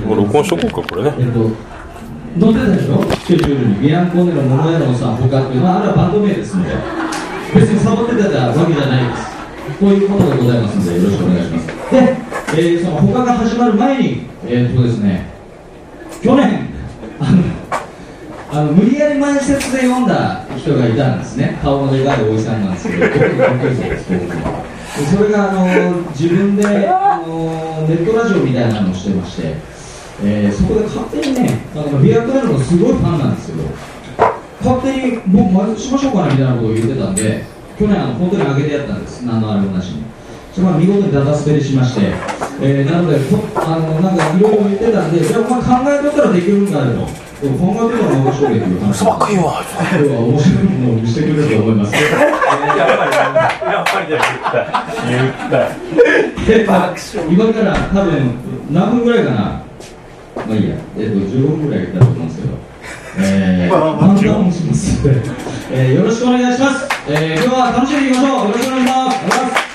もう録音しとこうかこれね。えっと載ってたでしょスケジュールにビアンコネロモノエロさん他っていうまああれはバンド名ですので。別にサボってたわけじゃないです。こういうことでございますのでよろしくお願いします。で、えーその他が始まる前にえーっとですね去年あのあの無理やり前説で読んだ人がいたんですね。顔のでかいおじさんなんですけどそれがあの自分であのネットラジオみたいなのをしてまして、えーそこで勝手にねあのビアクラブのすごいファンなんですけど勝手に僕前しましょうかなみたいなことを言ってたんで去年あの本当に上げてやったんです。何のあれもなしに。それは見事にダダ滑りしまして、えーなのでこあのなんかいろいろ言ってたんでじゃあお前考えとったらできるんだよと。考えてたら面白いっていう話。そばっかりわ今日は面白いものを見せてくれると思います。やっぱりやっぱり言った。言った。で今から多分何分ぐらいかなまあいいや、えっと、15分ぐらいだと思うんですけど、えー、します、えー、よろしくお願いします、えー、今日は楽しんでいきましょう。よろしくお願いします。お願いします。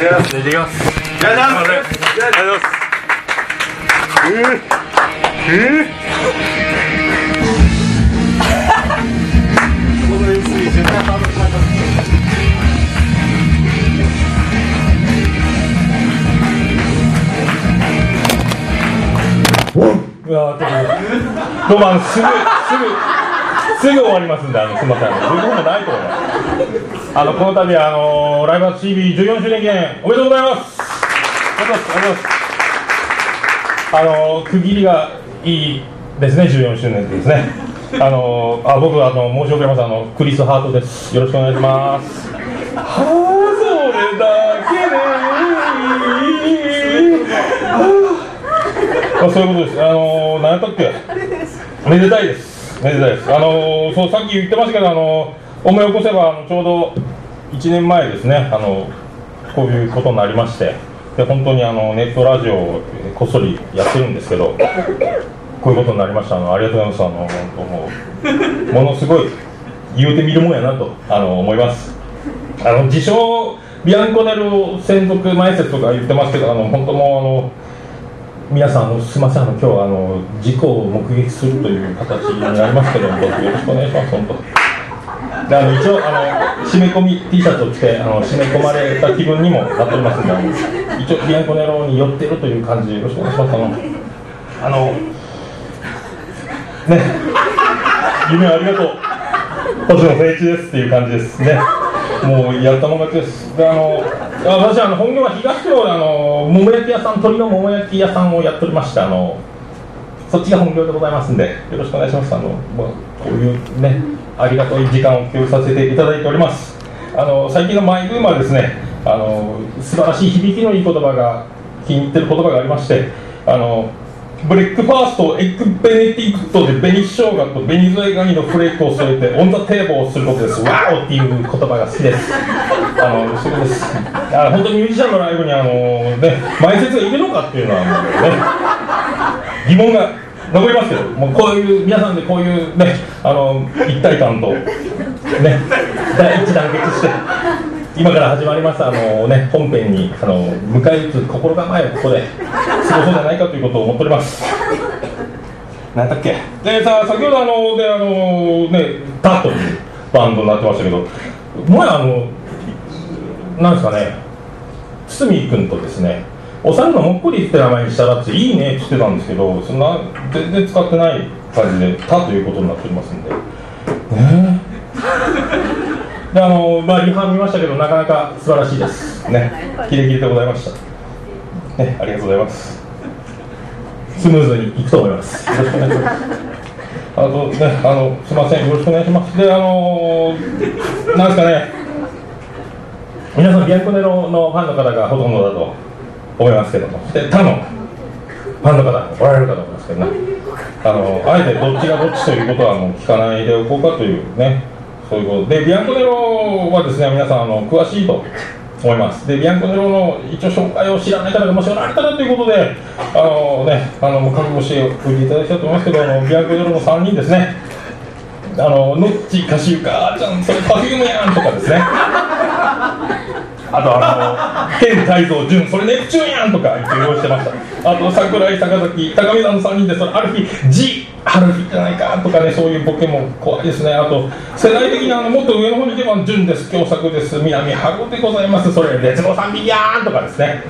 きますきますじゃじゃんじゃじゃんうわーどうもあのすぐすぐすぐ終わりますんであのすみませんあの15分もないと思いますあのこの度あのライブハウス TV14 周年記念おめでとうございますありがとうございますあの区切りがいいですね14周年ですねあのあ僕あの申し遅れますあのクリスハートですよろしくお願いしますはあそれだけであそういうことです。あのー、何やったっけ？めでたいです。めでたいです。あのー、そう、さっき言ってましたけど、あのー、思い起こせば、あのちょうど1年前ですね。あのこういうことになりまして。で、本当にあのネットラジオをこっそりやってるんですけど。こういうことになりました。あの、ありがとうございます。あの、本当もう。ものすごい。言うてみるもんやなと、あの、思います。あの、自称。ビアンコネル専属前説とか言ってますけど、あの、本当もう、あの。皆さん、あのすみません、あの今日はあの事故を目撃するという形になりますけども、どうぞよろしくお願いします、本当。であの一応あの、締め込み T シャツを着てあの、締め込まれた気分にもなっておりますので、あの一応、ビアンコネロに寄ってるという感じで、よろしくお願いします。あのあのね、夢ありがとう、星野誠一ですっていう感じですね。もうやったもん勝ちです。であのあ私あの本業は東京であの桃焼き屋さん鶏の桃焼き屋さんをやっておりましてあのそっちが本業でございますんでよろしくお願いします。あのもうこういうねありがたい時間を共有させていただいております。あの最近のマイブームはですねあの素晴らしい響きのいい言葉が気に入ってる言葉がありましてあの breakfast エッグベネディクトで紅生姜と紅添えガニのフレークを添えて on the table をすることです wow っていう言葉が好きですあのそういうことですあの本当にミュージシャンのライブにあのね前説がいるのかっていうのはもうね疑問が残りますけどもうこういう皆さんでこういうねあの一体感とね第一団結して今から始まりますあの、ね、本編にあの迎え撃つ心構えをここで過ごそうじゃないかということを思っております。何だっけ？でさ先ほどあのであのねタというバンドになってましたけどもやあのなんですかね。堤君とですねお猿のもっこりって名前にしたらっていいねって言ってたんですけどそんな全然使ってない感じで「タ」ということになっておりますんで。ねえであのまあリハ見ましたけどなかなか素晴らしいです。ね。キレキレでございました。ねありがとうございます。スムーズにいくと思います。よろしくお願いします。あとねあのすみません。よろしくお願いします。であのなんですかね。皆さんビアンコネロのファンの方がほとんどだと思いますけども。で他のファンの方おられるかと思いますけどね。あのあえてどっちがどっちということはもう聞かないでおこうかというね。そういうこと。でビアンコネロはですね皆さんあの詳しいと思います。でビアンコネロの一応紹介を知らない方がもしおられたらということであのねあの覚悟しておいていただきたいと思いますけどあのビアンコネロの3人ですね。あのノッチカシウカーちゃんそれパフュームやんとかですね。あとあの天泰造潤それネプチューンやんとか言って用意してました。あと桜井坂崎高見さんの3人でそれある日 G 春日じゃないかとかねそういうボケも怖いですね。あと世代的にあのもっと上の方に行けば潤です京作です南春でございます。それ劣後三匹やんとかですね。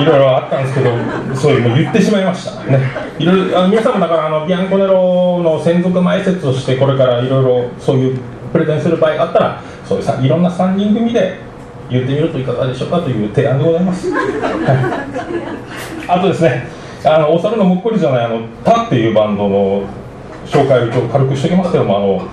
いろいろあったんですけどそういうの言ってしまいました。ね。いろいろあの皆さんもだからあのビアンコネロの専属前説としてこれからいろいろそういうプレゼンする場合があったらそういうさいろんな3人組で言ってみるといかがでしょうかという提案でございます、あとですねあのお猿のむっこりじゃないあのタっていうバンドの紹介を一応軽くしておきますけどもあの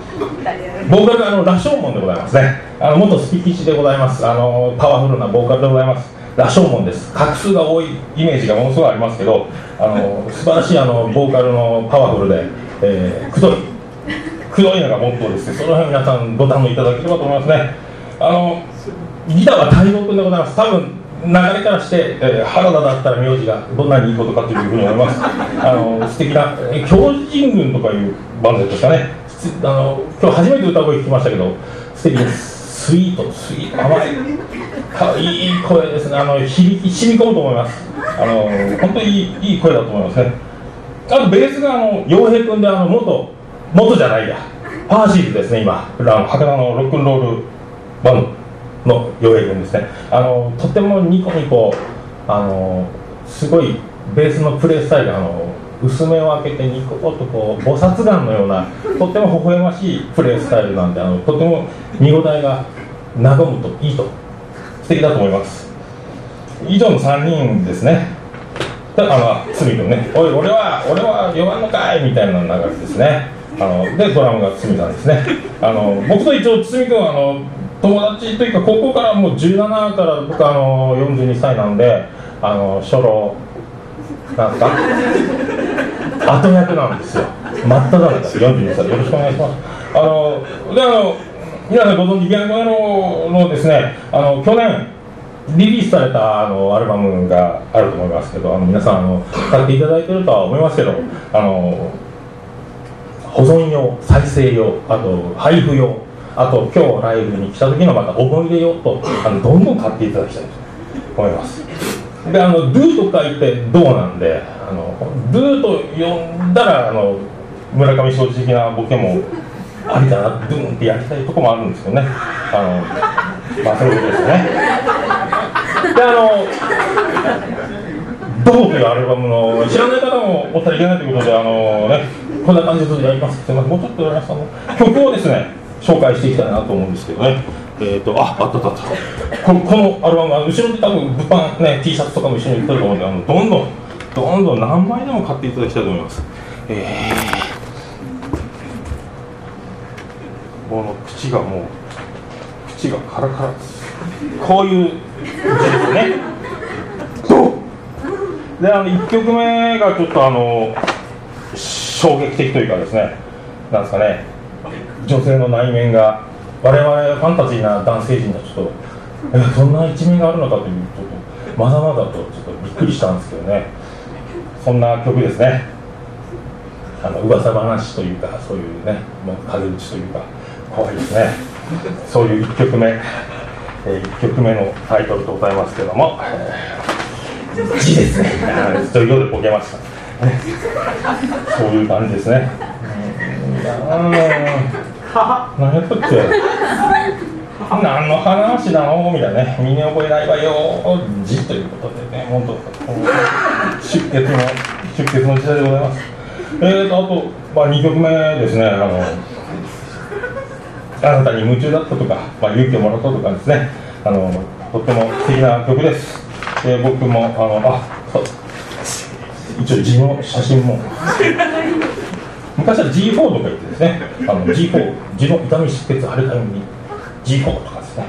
ボーカルがあの羅生門でございますね。あの元スピキチでございます。あのパワフルなボーカルでございます。羅生門です。画数が多いイメージがものすごいありますけどあの素晴らしいあのボーカルのパワフルで、えー、くどいくどいのがモットーですその辺皆さんご堪能いただければと思いますね。あのギターは太蔵君でございます。多分流れからして、えー、原田だったら名字がどんなにいいことかというふうに思います。あの素敵なえー狂人軍とかいうバンドですかね。つあの今日初めて歌声聞きましたけど素敵です。スイートスイート。甘い。かいい声ですね。あの響き染み込むと思います。あの本当にいいいい声だと思いますね。あとベースがあの洋平君であの元元じゃないや。パーシーズですね今。あの博多のロックンロールバンドの洋平君ですね。あのとてもニコニコあのすごいベースのプレースタイルあの薄めを開けてニコッとこう菩薩眼のようなとっても微笑ましいプレースタイルなんであのとても見応えが和むといいと素敵だと思います。以上の3人ですね。あの鷲見君ね「おい俺は俺は弱んのかい」みたいな流れですね。あのでドラムが堤さんですね。あの僕と一応堤君はあの友達というか高校からもう17から僕あの42歳なんであの初老。なんすか 後役なんですよ。真っ只中42歳。よろしくお願いします。あのであの皆さんご存知ビアンコネロのですねあの去年リリースされたあのアルバムがあると思いますけどあの皆さんあの買っていただいてるとは思いますけどあの保存用再生用あと配布用あと今日ライブに来た時のまた思い出用とあのどんどん買っていただきたいと思います。であの「do」と書いて「どう」なんであの「do」と呼んだらあの村上正直的なボケもありかな「ドゥン」ってやりたいとこもあるんですけどね。あのまあそういうことですよね。であの「どう」というアルバムの知らない方もおったらいけないということであのねこんな感じでやります。すみません。もうちょっと皆さんの曲をですね紹介していきたいなと思うんですけどね。えーと、あ、あったあった。あったこのこのアルバムあの後ろに多分物販ね T シャツとかも一緒に売ってると思うんであのどんどんどんどん何枚でも買っていただきたいと思います。えー、この口がもう口がカラカラです。こういう字ですね。であの1曲目がちょっとあの衝撃的というかですねなんですかね。女性の内面が我々ファンタジーな男性陣がちょっとえそんな一面があるのかというちょっとまだまだとちょっとびっくりしたんですけどね。そんな曲ですね。あの噂話というかそういうねもう風打ちというか怖いですね。そういう1曲目、えー、1曲目のタイトルでございますけども「字」ですね。というでボケました、ね、そういう感じですね。うん何やったっけ？何の話なのみたいなね。身に覚えないわよ字ということでね。本当出血の出血の時代でございます。えーとあと、まあ、2曲目ですね。あのあなたに夢中だったとか、まあ、勇気をもらったとかですね。あのとっても素敵な曲です。で僕もあのあ一応字の写真も。昔は G4 とか言ってですねあの G4 自動痛み出血あるたように G4 とかですね。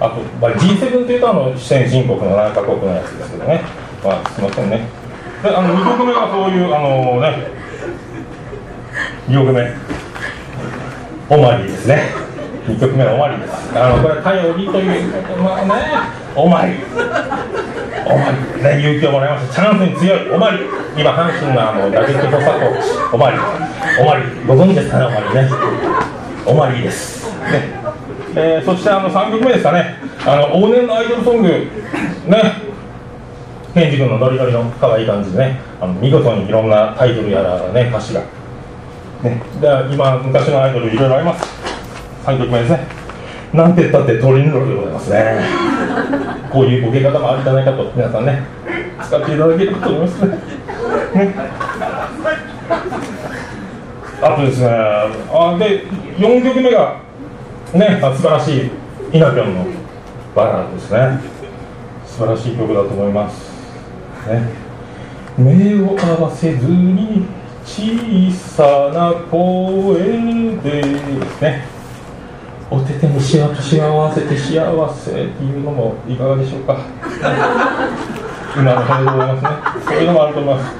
あと、まあ、G7 というとあの先進国の7カ国のやつですけどね。まあすみませんね。であの2曲目はそういうあのね2曲目。オマリーですね。2曲目はオマリーです。あのこれ頼りというまあねオマリーオマリね勇気をもらいました。チャンスに強いオマリ今阪神のあの打撃補佐コーチオマリオマリご存知ですかねオマリね。オマリです。ね。えー、そしてあの3曲目ですかね。あの往年のアイドルソング。ね。ケンジ君のノリノリの可愛い感じでね。あの見事にいろんなタイトルやらね歌詞が。ね。で今昔のアイドルいろいろあります。3曲目ですね。なんて言ったってトリンロールでございますね。こういうボケ方もあるんじゃないかと皆さんね。使っていただければと思いますね。ね。あとですねあで4曲目がねあ素晴らしいイナピョンのバラードですね。素晴らしい曲だと思います。ね。目を合わせずに小さな声でですねお手手にしわとしわわせて幸せっていうのもいかがでしょうか？今の感じでございますね。そういうのもあると思います。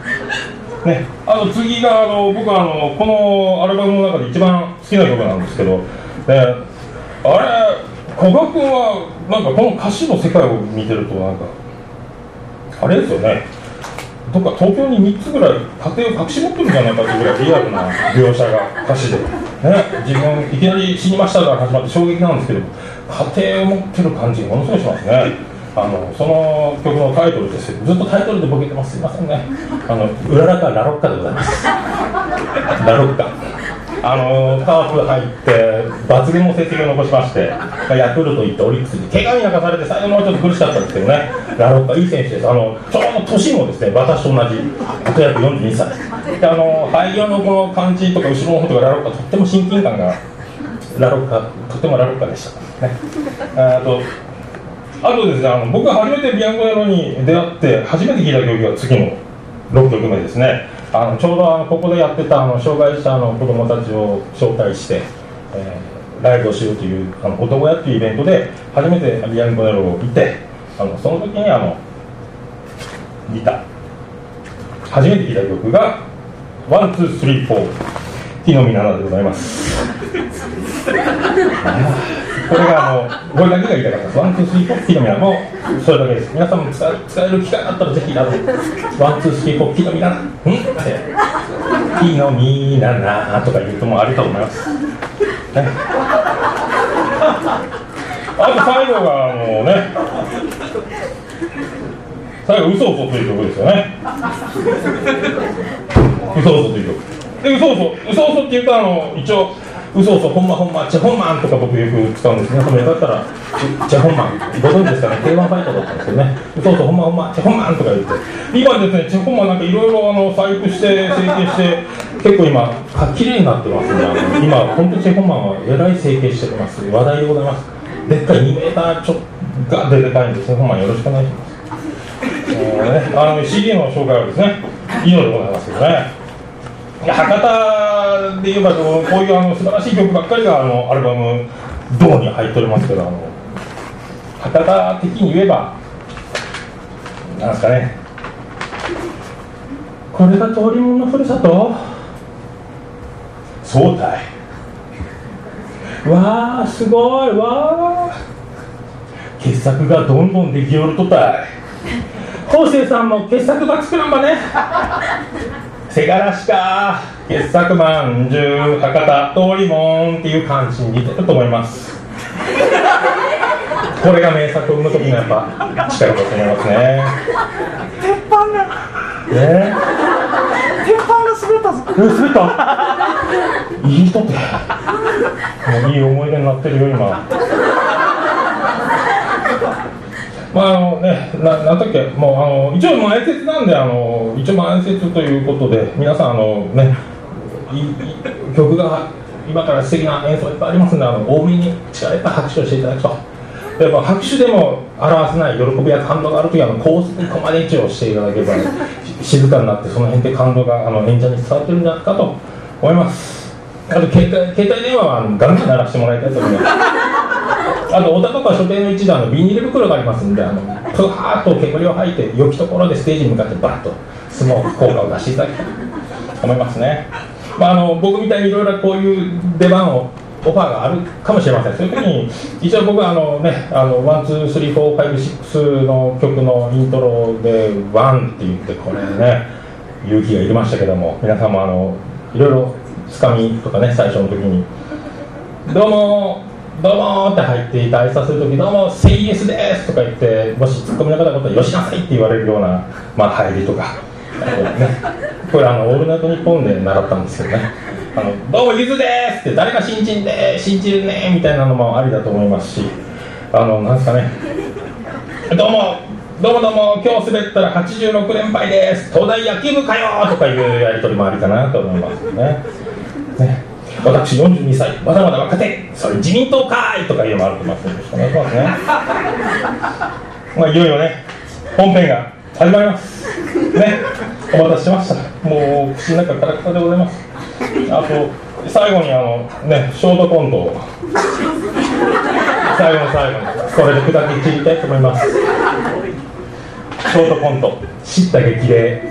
ね、あと次があの僕はあのこのアルバムの中で一番好きな曲なんですけど、ね、あれ古賀君はなんかこの歌詞の世界を見てるとなんかあれですよね。どっか東京に3つぐらい家庭を隠し持ってるんじゃないかっていうぐらいリアルな描写が歌詞で、ね、自分いきなり死にましたから始まって衝撃なんですけど家庭を持ってる感じものすごいしますね。あのその曲のタイトルですずっとタイトルでボケてます。すいませんね。あのうららかラロッカでございます。ラロッカ。あのカープ入って抜群の成績を残しましてヤクルト行ってオリックスに怪我に泣かされて最後もうちょっと苦しかったんですけどね。ラロッカいい選手です。あのちょうど年もですね私と同じあと約42歳。であの肺葉のこの感じとか後ろの方とかラロッカとっても親近感がラロッカとてもラロッカでしたね。あとあとですねあの僕が初めてビアンコネロに出会って初めて聴いた曲が次の6曲目ですね。あのちょうどあのここでやってたあの障害者の子どもたちを招待して、えー、ライブをしようというあの男屋っていうイベントで初めてビアンコネロを見てあのその時にあの見た初めて聴いた曲が「ワンツースリーフォーティノミナナでございます。これがあのこれだけが言いたかったですワンツースリーフォーティノミナナもそれだけです皆さんも使え使える機会があったらぜひあのワンツースリーフォーティノミナナんってティノミナナとか言うともうあると思います、ね、あと最後があのね。最後「嘘嘘という曲ですよね。嘘嘘という曲で嘘嘘嘘嘘って言うとあの一応嘘嘘ほんまほんまチェホンマンとか僕よく使うんです皆さんもよかったらチェホンマンご存知ですかね？K1 ファイトだったんですけどね。嘘嘘ほんまほんまチェホンマンとか言って今ですねチェホンマンなんかいろいろあの細工して成形して結構今綺麗になってますね。あの今本当にチェホンマンはえらい成形してます。話題でございますでっかい2メーターちょっがででかいんでチェホンマンよろしくお願いします。えーね、あの CD の紹介はですね以上でございますけどね。いや博多で言えばこういうあの素晴らしい曲ばっかりがあのアルバム「銅」に入っておりますけどあの博多的に言えばなんですかね。これが通りものふるさと？そうたい。わあすごい。わあ傑作がどんどんできよるとたい。昴生さんも傑作ば作らんばね。せがらしか。傑作まんじゅう博多通りもんっていう感じに似てると思います。これが名作を生む時のやっぱ力だと思いますね。鉄板が。ね。鉄板が滑ったぞ。え滑った？いい人って。もういい思い出になってるよ今まああのね、ななんだっけ、もうあの一応前説なんであの、一応前説ということで、皆さんあの、ね、い曲が今から素敵な演奏いっぱいありますんで、あの多めに力いっぱい拍手をしていただくと。やっぱ拍手でも表せない喜びや感動があるときはあの高速コマネチをしていただければ静かになってその辺で感動があの演者に伝わってるんじゃないかと思いますあと携帯携帯電話はあのガンガン鳴らしてもらいたいと思いますあと、お高川書店の一段のビニール袋がありますんで、あのふわーっと煙を吐いて、良きところでステージに向かってバッとスモーク効果を出していただきたいと思いますね。まあ、あの僕みたいにいろいろこういう出番をオファーがあるかもしれません。そういう時に、一応僕はあのね、あの、 one, two, three, four, five, six の曲のイントロで、 one って言って、これね、勇気がいりましたけども、皆さんもあの、いろいろつかみとかね、最初の時に、どうも、どうも」って入っていて挨拶する時「どうもセイエスです」とか言ってもしツッコミの方々よしなさい」って言われるような、まあ、入りとか、ね、これあの「オールナイトニッポン」で習ったんですけどね「あのどうもゆずです」って「誰か新人で信じるね」みたいなのもありだと思いますし。あのなんですかね「どうもどうもどうも今日滑ったら86連敗です。東大野球部かよ!」とかいうやり取りもありかなと思いますね。ね。私42歳まだまだ若手それ自民党かいとかいうのもあると思いますよろしくお願いしますね。まあいよいよね本編が始まります。ねお待たせしました。もう口の中カラカラでございます。あと最後にあのねショートコントを。最後の最後にそれで砕き散りたいと思います。ショートコント「知った激励」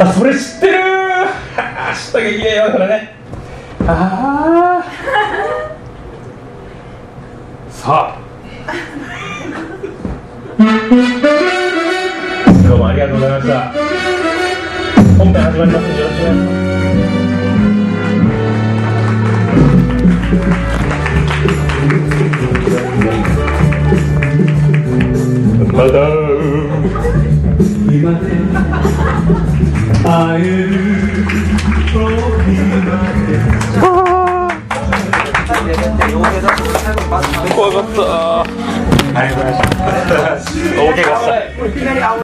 あそれ知ってるー。知った激励よそれね。ああさあどうもありがとうございました本編始まります。のでよろしくお願いします。まだ今で会える時まで怖かった。ありがとうございました大怪我した